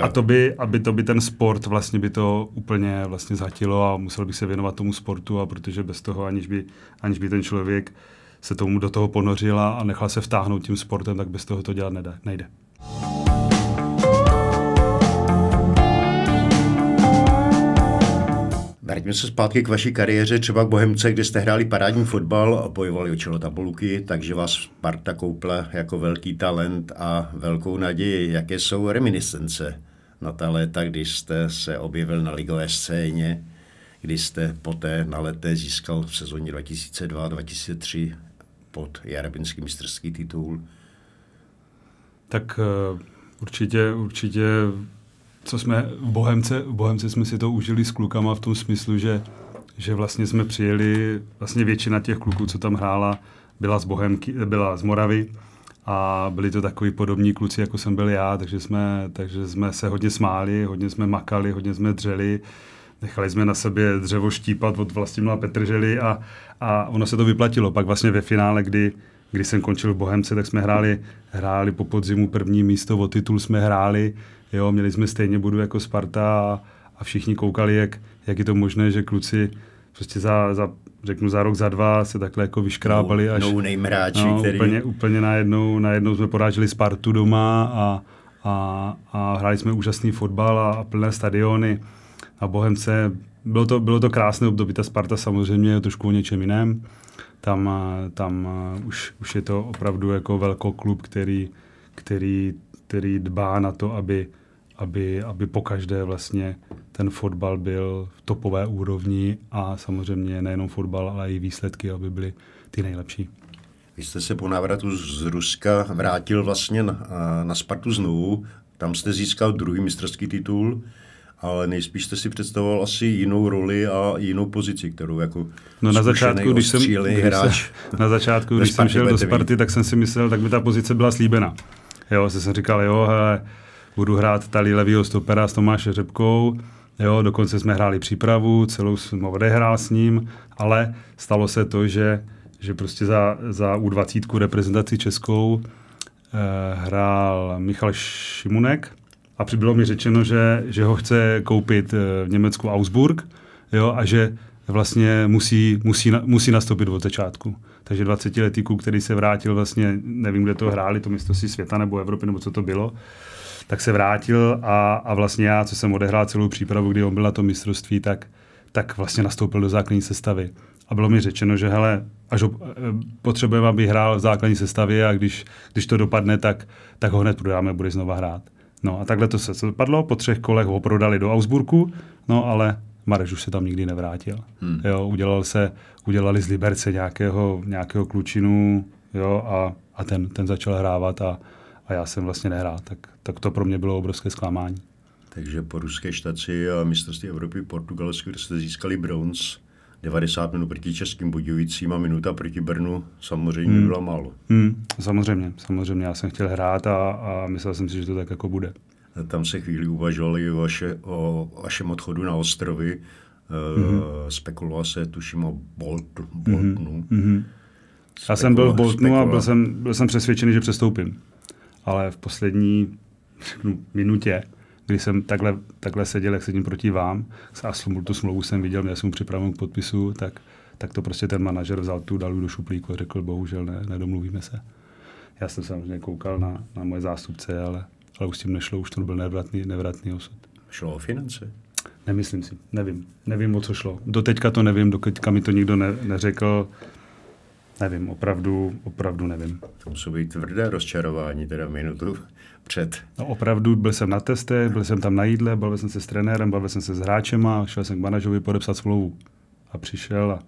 A to by, aby to by ten sport vlastně by to úplně vlastně zhatilo a musel bych se věnovat tomu sportu a protože bez toho, aniž by, aniž by ten člověk se tomu do toho ponořil a nechal se vtáhnout tím sportem, tak bez toho to dělat nejde. nejde. Vraťme se zpátky k vaší kariéře, třeba k Bohemce, kde jste hráli parádní fotbal a bojovali o čelo tabulky, takže vás Sparta koupla jako velký talent a velkou naději. Jaké jsou reminiscence na ta léta, kdy jste se objevil na ligové scéně, kdy jste poté na leté získal v sezóně 2002-2003 pod jarabinský mistrský titul? Tak uh, určitě, určitě co jsme v Bohemce, v Bohemce jsme si to užili s klukama v tom smyslu, že, že vlastně jsme přijeli, vlastně většina těch kluků, co tam hrála, byla z Bohemky, byla z Moravy a byli to takový podobní kluci, jako jsem byl já, takže jsme, takže jsme se hodně smáli, hodně jsme makali, hodně jsme dřeli, nechali jsme na sebe dřevo štípat od Vlastimila Petrželi a, a ono se to vyplatilo. Pak vlastně ve finále, kdy, kdy jsem končil v Bohemce, tak jsme hráli, hráli po podzimu první místo, o titul jsme hráli, jo, měli jsme stejně budu jako Sparta a, a všichni koukali, jak, jak je to možné, že kluci prostě za, za řeknu za rok, za dva se takhle jako vyškrábali až... No, nejmráči, no, který... Úplně, úplně najednou, najednou jsme poráželi Spartu doma a, a, a hráli jsme úžasný fotbal a, a plné stadiony a Bohemce. Bylo to, bylo to krásné období, ta Sparta samozřejmě je trošku o něčem jiném. Tam, tam už, už je to opravdu jako velký klub, který, který, který dbá na to, aby, aby, aby po každé vlastně ten fotbal byl v topové úrovni a samozřejmě nejenom fotbal, ale i výsledky, aby byly ty nejlepší. Vy jste se po návratu z Ruska vrátil vlastně na, na Spartu znovu. Tam jste získal druhý mistrovský titul, ale nejspíš jste si představoval asi jinou roli a jinou pozici, kterou jako No na začátku, když jsem, když hráč se, *laughs* na začátku, když jsem šel do Sparty, tak jsem si myslel, tak by ta pozice byla slíbena. Jo, jsem říkal, jo, hele, budu hrát tady levýho stopera s Tomášem Řepkou, Jo, dokonce jsme hráli přípravu, celou jsem odehrál s ním, ale stalo se to, že, že prostě za, za U20 reprezentaci českou eh, hrál Michal Šimunek a bylo mi řečeno, že, že ho chce koupit eh, v Německu Augsburg jo, a že vlastně musí, musí, musí nastoupit od začátku. Takže 20-letý kluk, který se vrátil vlastně, nevím, kde to hráli, to mistrovství světa nebo Evropy, nebo co to bylo, tak se vrátil a, a vlastně já, co jsem odehrál celou přípravu, kdy on byl na tom mistrovství, tak, tak vlastně nastoupil do základní sestavy. A bylo mi řečeno, že hele, až ho, eh, potřebujeme, aby hrál v základní sestavě a když, když to dopadne, tak, tak ho hned prodáme bude znova hrát. No a takhle to se dopadlo, po třech kolech ho prodali do Augsburgu, no ale Mareš už se tam nikdy nevrátil. Hmm. Jo, udělal se, udělali z Liberce nějakého, nějakého klučinu jo, a, a ten, ten začal hrávat a, a já jsem vlastně nehrál, tak, tak to pro mě bylo obrovské zklamání. Takže po ruské štaci a mistrovství Evropy Portugalsku, kde jste získali bronz, 90 minut proti Českým Budějovicím a minuta proti Brnu samozřejmě hmm. byla málo. Hmm, samozřejmě, samozřejmě. Já jsem chtěl hrát a, a myslel jsem si, že to tak jako bude. Tam se chvíli uvažovali o, vaše, o vašem odchodu na ostrovy. Mm-hmm. spekuloval se, tuším, o Boltu, Boltonu. Mm-hmm. Já jsem byl v Boltonu a byl jsem, byl jsem přesvědčený, že přestoupím ale v poslední minutě, kdy jsem takhle, takhle seděl, jak sedím proti vám, a tu smlouvu jsem viděl, měl jsem mu připravenou k podpisu, tak, tak to prostě ten manažer vzal tu, dal do šuplíku a řekl, bohužel ne, nedomluvíme se. Já jsem samozřejmě koukal na, na moje zástupce, ale, ale už s tím nešlo, už to byl nevratný, nevratný osud. Šlo o finance? Nemyslím si, nevím. Nevím, o co šlo. Do teďka to nevím, doteďka mi to nikdo ne, neřekl. Nevím, opravdu, opravdu nevím. To musí být tvrdé rozčarování, teda minutu před. No opravdu, byl jsem na testě, byl jsem tam na jídle, bavil jsem se s trenérem, bavil jsem se s hráčem a šel jsem k manažovi podepsat smlouvu. A přišel a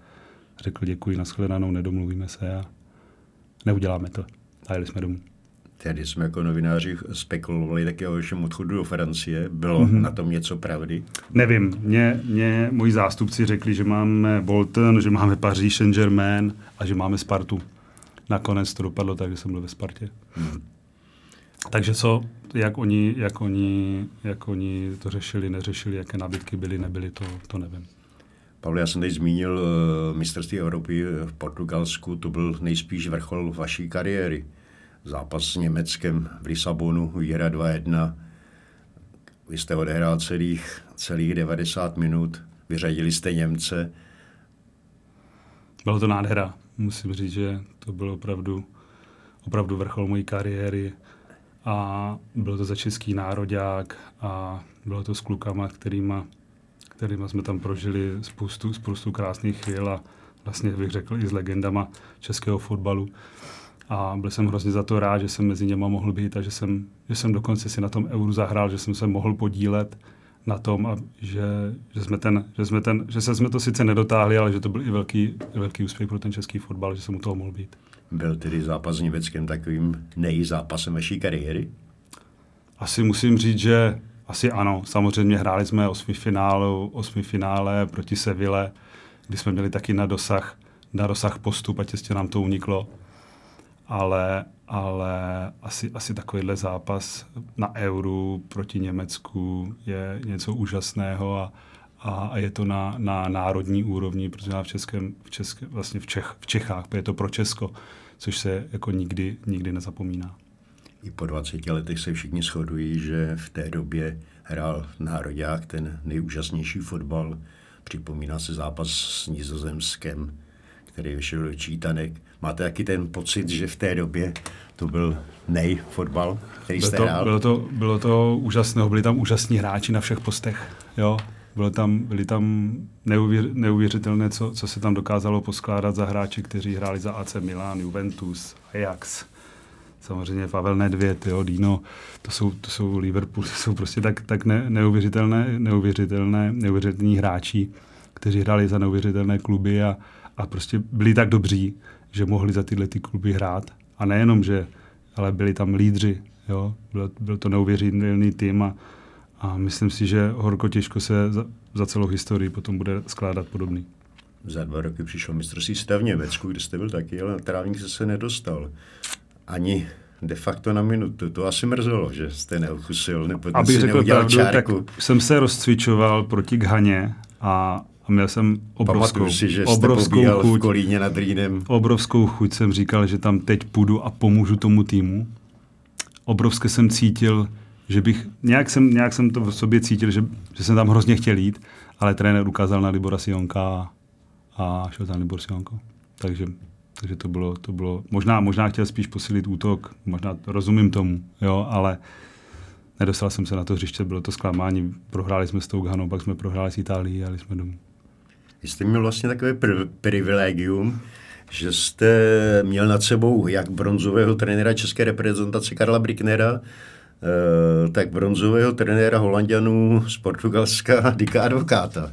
řekl děkuji, nashledanou, nedomluvíme se a neuděláme to. A jeli jsme domů. Tedy jsme jako novináři spekulovali také o vašem odchodu do Francie. Bylo mm-hmm. na tom něco pravdy? Nevím. Mě, mě moji zástupci řekli, že máme Bolton, že máme Paris Saint-Germain a že máme Spartu. Nakonec to dopadlo tak, že jsem byl ve Spartě. Mm. Takže co, jak oni, jak, oni, jak oni to řešili, neřešili, jaké nabídky byly, nebyly, to, to nevím. Pavel, já jsem teď zmínil uh, mistrovství Evropy v Portugalsku, to byl nejspíš vrchol vaší kariéry zápas s Německem v Lisabonu, výhra 2-1. Vy jste odehrál celých, celých 90 minut, vyřadili jste Němce. Bylo to nádhera. Musím říct, že to byl opravdu, opravdu vrchol mojí kariéry. A bylo to za český národák a bylo to s klukama, kterýma, kterýma jsme tam prožili spoustu, spoustu krásných chvíl a vlastně bych řekl i s legendama českého fotbalu a byl jsem hrozně za to rád, že jsem mezi něma mohl být a že jsem, že jsem dokonce si na tom euru zahrál, že jsem se mohl podílet na tom, a že, že, jsme ten, že, jsme ten, že jsme to sice nedotáhli, ale že to byl i velký, velký úspěch pro ten český fotbal, že jsem u toho mohl být. Byl tedy zápas s Německem takovým nejzápasem vaší kariéry? Asi musím říct, že asi ano. Samozřejmě hráli jsme osmi, finálu, osmi finále proti Seville, kdy jsme měli taky na dosah, na dosah postup a těstě nám to uniklo. Ale, ale asi, asi takovýhle zápas na euru proti Německu je něco úžasného a, a, a je to na, na národní úrovni, protože v, Českém, v, České, vlastně v, Čech, v Čechách, je to pro Česko, což se jako nikdy, nikdy nezapomíná. I po 20 letech se všichni shodují, že v té době hrál národák ten nejúžasnější fotbal. Připomíná se zápas s Nizozemskem, který vyšel do čítanek. Máte taky ten pocit, že v té době to byl nej fotbal, který jste bylo to, hrál? Bylo to, bylo to úžasné, byli tam úžasní hráči na všech postech. Jo? Bylo tam, byli tam neuvěř, neuvěřitelné, co, co se tam dokázalo poskládat za hráči, kteří hráli za AC Milan, Juventus, Ajax, samozřejmě Pavel Nedvěd, jo, Dino, to jsou, to jsou Liverpool, *laughs* to jsou prostě tak, tak ne, neuvěřitelné, neuvěřitelné, neuvěřitelní hráči, kteří hráli za neuvěřitelné kluby a, a prostě byli tak dobří, že mohli za tyhle ty kluby hrát. A nejenom, že, ale byli tam lídři, jo, byl, byl to neuvěřitelný tým a, a myslím si, že horko těžko se za, za celou historii potom bude skládat podobný. Za dva roky přišlo mistrovství stav v Německu, kde jste byl taky, ale na trávník se nedostal. Ani de facto na minutu. To asi mrzelo, že jste neukusil, nebo Abych řekl pravdu, čárku. tak jsem se rozcvičoval proti Ghaně a a měl jsem obrovskou, si, že obrovskou chuť. v Kolíně nad Rýnem. Obrovskou chuť jsem říkal, že tam teď půjdu a pomůžu tomu týmu. Obrovské jsem cítil, že bych, nějak jsem, nějak jsem to v sobě cítil, že, že jsem tam hrozně chtěl jít, ale trenér ukázal na Libora Sionka a šel tam Libor Sionko. Takže, takže to bylo, to bylo, možná, možná chtěl spíš posilit útok, možná rozumím tomu, jo, ale nedostal jsem se na to hřiště, bylo to zklamání, prohráli jsme s tou Ghanou, pak jsme prohráli s Itálií a jeli jsme domů. Vy jste měl vlastně takové pr- privilegium, že jste měl nad sebou jak bronzového trenéra české reprezentace Karla Bricknera, eh, tak bronzového trenéra Holandianů z Portugalska *laughs* Dika Advokáta.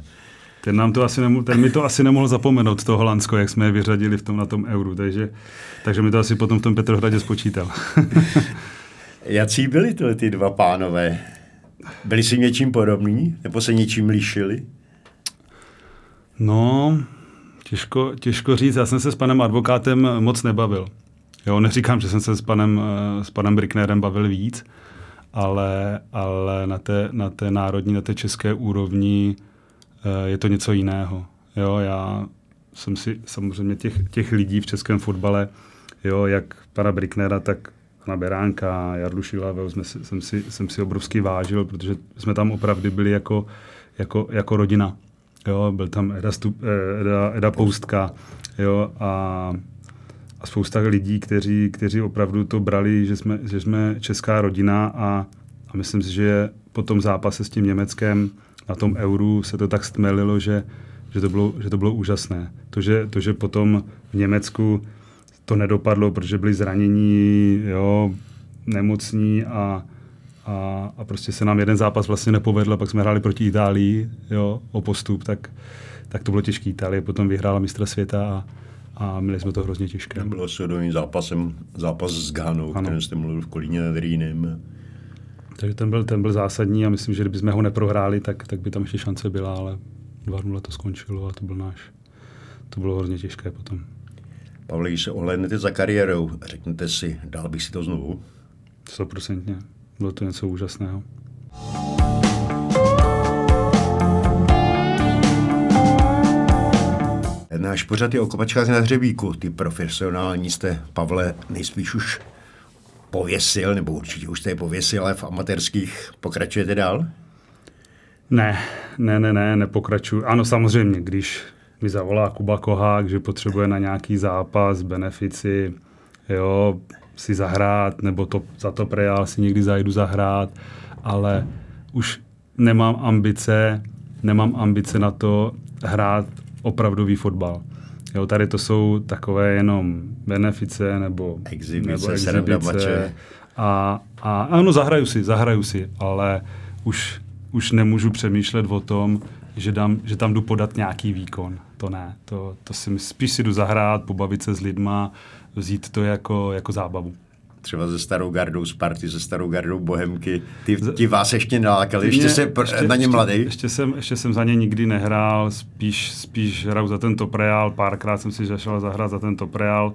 Ten, nám to asi nemohl, ten mi to asi nemohl zapomenout, to Holandsko, jak jsme je vyřadili v tom, na tom euru, takže, takže mi to asi potom v tom Petrohradě spočítal. *laughs* Jaký byli tyhle ty dva pánové? Byli si něčím podobní, nebo se něčím lišili? No, těžko, těžko říct. Já jsem se s panem advokátem moc nebavil. Jo, neříkám, že jsem se s panem, s panem Bricknerem bavil víc, ale, ale na, té, na té národní, na té české úrovni eh, je to něco jiného. Jo, já jsem si samozřejmě těch, těch lidí v českém fotbale, jo, jak pana Bricknera, tak pana Beránka, Jardu Šilavel, jsme, jsem, si, jsem si obrovsky vážil, protože jsme tam opravdu byli jako, jako, jako rodina. Jo, byl tam Eda, Stup, eh, Eda, Eda Poustka jo, a, a spousta lidí, kteří, kteří opravdu to brali, že jsme, že jsme česká rodina a, a myslím si, že po tom zápase s tím Německem na tom euru se to tak stmelilo, že, že, to, bylo, že to bylo úžasné. To že, to, že potom v Německu to nedopadlo, protože byli zranění, jo, nemocní a, a, a prostě se nám jeden zápas vlastně nepovedl, pak jsme hráli proti Itálii jo, o postup, tak, tak to bylo těžké. Itálie potom vyhrála mistra světa a, a měli jsme to hrozně těžké. Bylo svědomým zápasem, zápas s Ghanou, o kterém jste mluvil v Kolíně nad Rýnem. Takže ten byl, ten byl zásadní a myslím, že kdybychom ho neprohráli, tak, tak by tam ještě šance byla, ale 2-0 to skončilo a to byl náš. To bylo hrozně těžké potom. Pavle, když se ohlednete za kariérou, řeknete si, dal bych si to znovu? Stoprocentně. Bylo to něco úžasného. Náš pořad je o kopačkách na hřebíku. Ty profesionální jste, Pavle, nejspíš už pověsil, nebo určitě už jste je pověsil, ale v amatérských pokračujete dál? Ne, ne, ne, ne, nepokračuju. Ano, samozřejmě, když mi zavolá Kuba Kohák, že potřebuje na nějaký zápas, benefici, jo, si zahrát, nebo to, za to prejál si někdy zajdu zahrát, ale už nemám ambice, nemám ambice na to hrát opravdový fotbal. Jo, tady to jsou takové jenom benefice nebo exibice, nebo exibice. A, a ano, zahraju si, zahraju si, ale už, už nemůžu přemýšlet o tom, že, dám, že tam jdu podat nějaký výkon. To ne. To, to si spíš si jdu zahrát, pobavit se s lidma, vzít to jako, jako zábavu. třeba se starou gardou Sparty, se starou gardou Bohemky. Ty, ti vás ještě nalákali, ještě se ještě, na ně mladý? Ještě, ještě, jsem, ještě jsem za ně nikdy nehrál, spíš, spíš hraju za ten top real, párkrát jsem si zašel zahrát za ten top real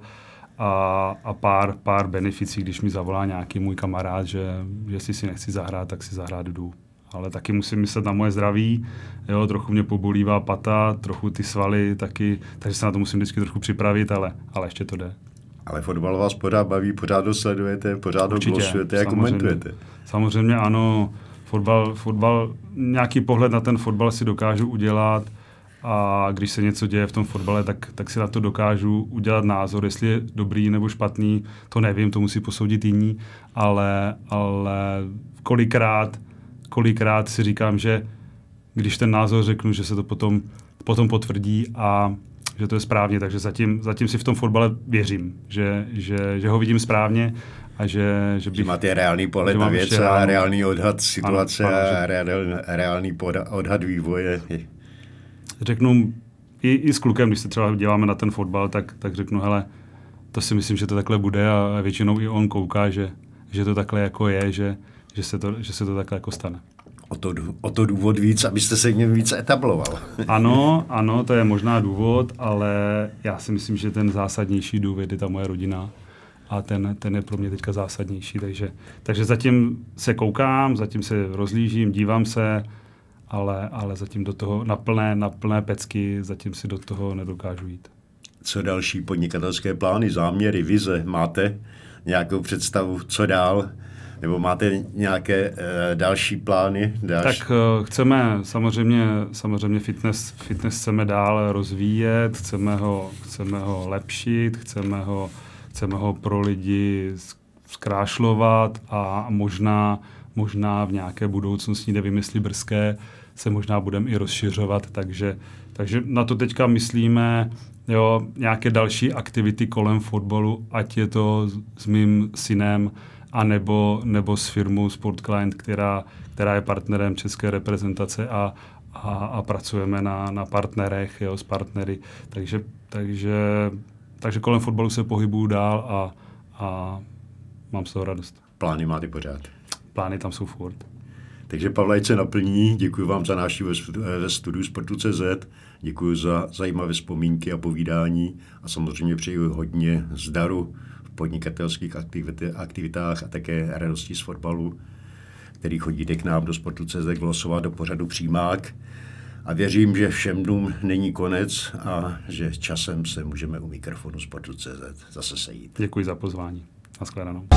a, a pár, pár beneficí, když mi zavolá nějaký můj kamarád, že jestli si nechci zahrát, tak si zahrát jdu. Ale taky musím myslet na moje zdraví, jo, trochu mě pobolívá pata, trochu ty svaly taky, takže se na to musím vždycky trochu připravit, ale, ale ještě to jde. Ale fotbal vás pořád baví, pořád ho sledujete, pořád ho glosujete a komentujete. Samozřejmě ano, fotbal, fotbal, nějaký pohled na ten fotbal si dokážu udělat a když se něco děje v tom fotbale, tak, tak si na to dokážu udělat názor, jestli je dobrý nebo špatný, to nevím, to musí posoudit jiní, ale, ale kolikrát, kolikrát si říkám, že když ten názor řeknu, že se to potom, potom potvrdí a že to je správně, takže zatím, zatím si v tom fotbale věřím, že, že, že ho vidím správně a že, že, bych, že máte reálný pohled na věc a reálný odhad situace ano, ano, a reál, reálný odhad vývoje. Řeknu i, i s klukem, když se třeba děláme na ten fotbal, tak, tak řeknu, hele, to si myslím, že to takhle bude a většinou i on kouká, že, že to takhle jako je, že, že, se to, že se to takhle jako stane o to, o to důvod víc, abyste se něm více etabloval. ano, ano, to je možná důvod, ale já si myslím, že ten zásadnější důvod je ta moje rodina a ten, ten je pro mě teďka zásadnější. Takže, takže zatím se koukám, zatím se rozlížím, dívám se, ale, ale zatím do toho na plné, na plné pecky, zatím si do toho nedokážu jít. Co další podnikatelské plány, záměry, vize máte? Nějakou představu, co dál? Nebo máte nějaké uh, další plány? Další? Tak uh, chceme samozřejmě, samozřejmě fitness, fitness chceme dál rozvíjet, chceme ho, chceme ho lepšit, chceme ho, chceme ho pro lidi zkrášlovat a možná, možná v nějaké budoucnosti, jestli brzké, se možná budeme i rozšiřovat, takže, takže na to teďka myslíme, jo, nějaké další aktivity kolem fotbalu, ať je to s mým synem, a nebo, nebo s firmou Sport Client, která, která je partnerem české reprezentace a, a, a pracujeme na, na partnerech, jo, s partnery. Takže, takže, takže kolem fotbalu se pohybuju dál a, a mám z toho radost. Plány máte pořád? Plány tam jsou furt. Takže Pavla, se naplní. Děkuji vám za náš ve studiu Sportu.cz. Děkuji za zajímavé vzpomínky a povídání a samozřejmě přeji hodně zdaru podnikatelských aktivitách a také radosti z fotbalu, který chodíte k nám do sportu CZ glosovat do pořadu přímák. A věřím, že všem dnům není konec a že časem se můžeme u mikrofonu Sportu CZ zase sejít. Děkuji za pozvání. Naschledanou.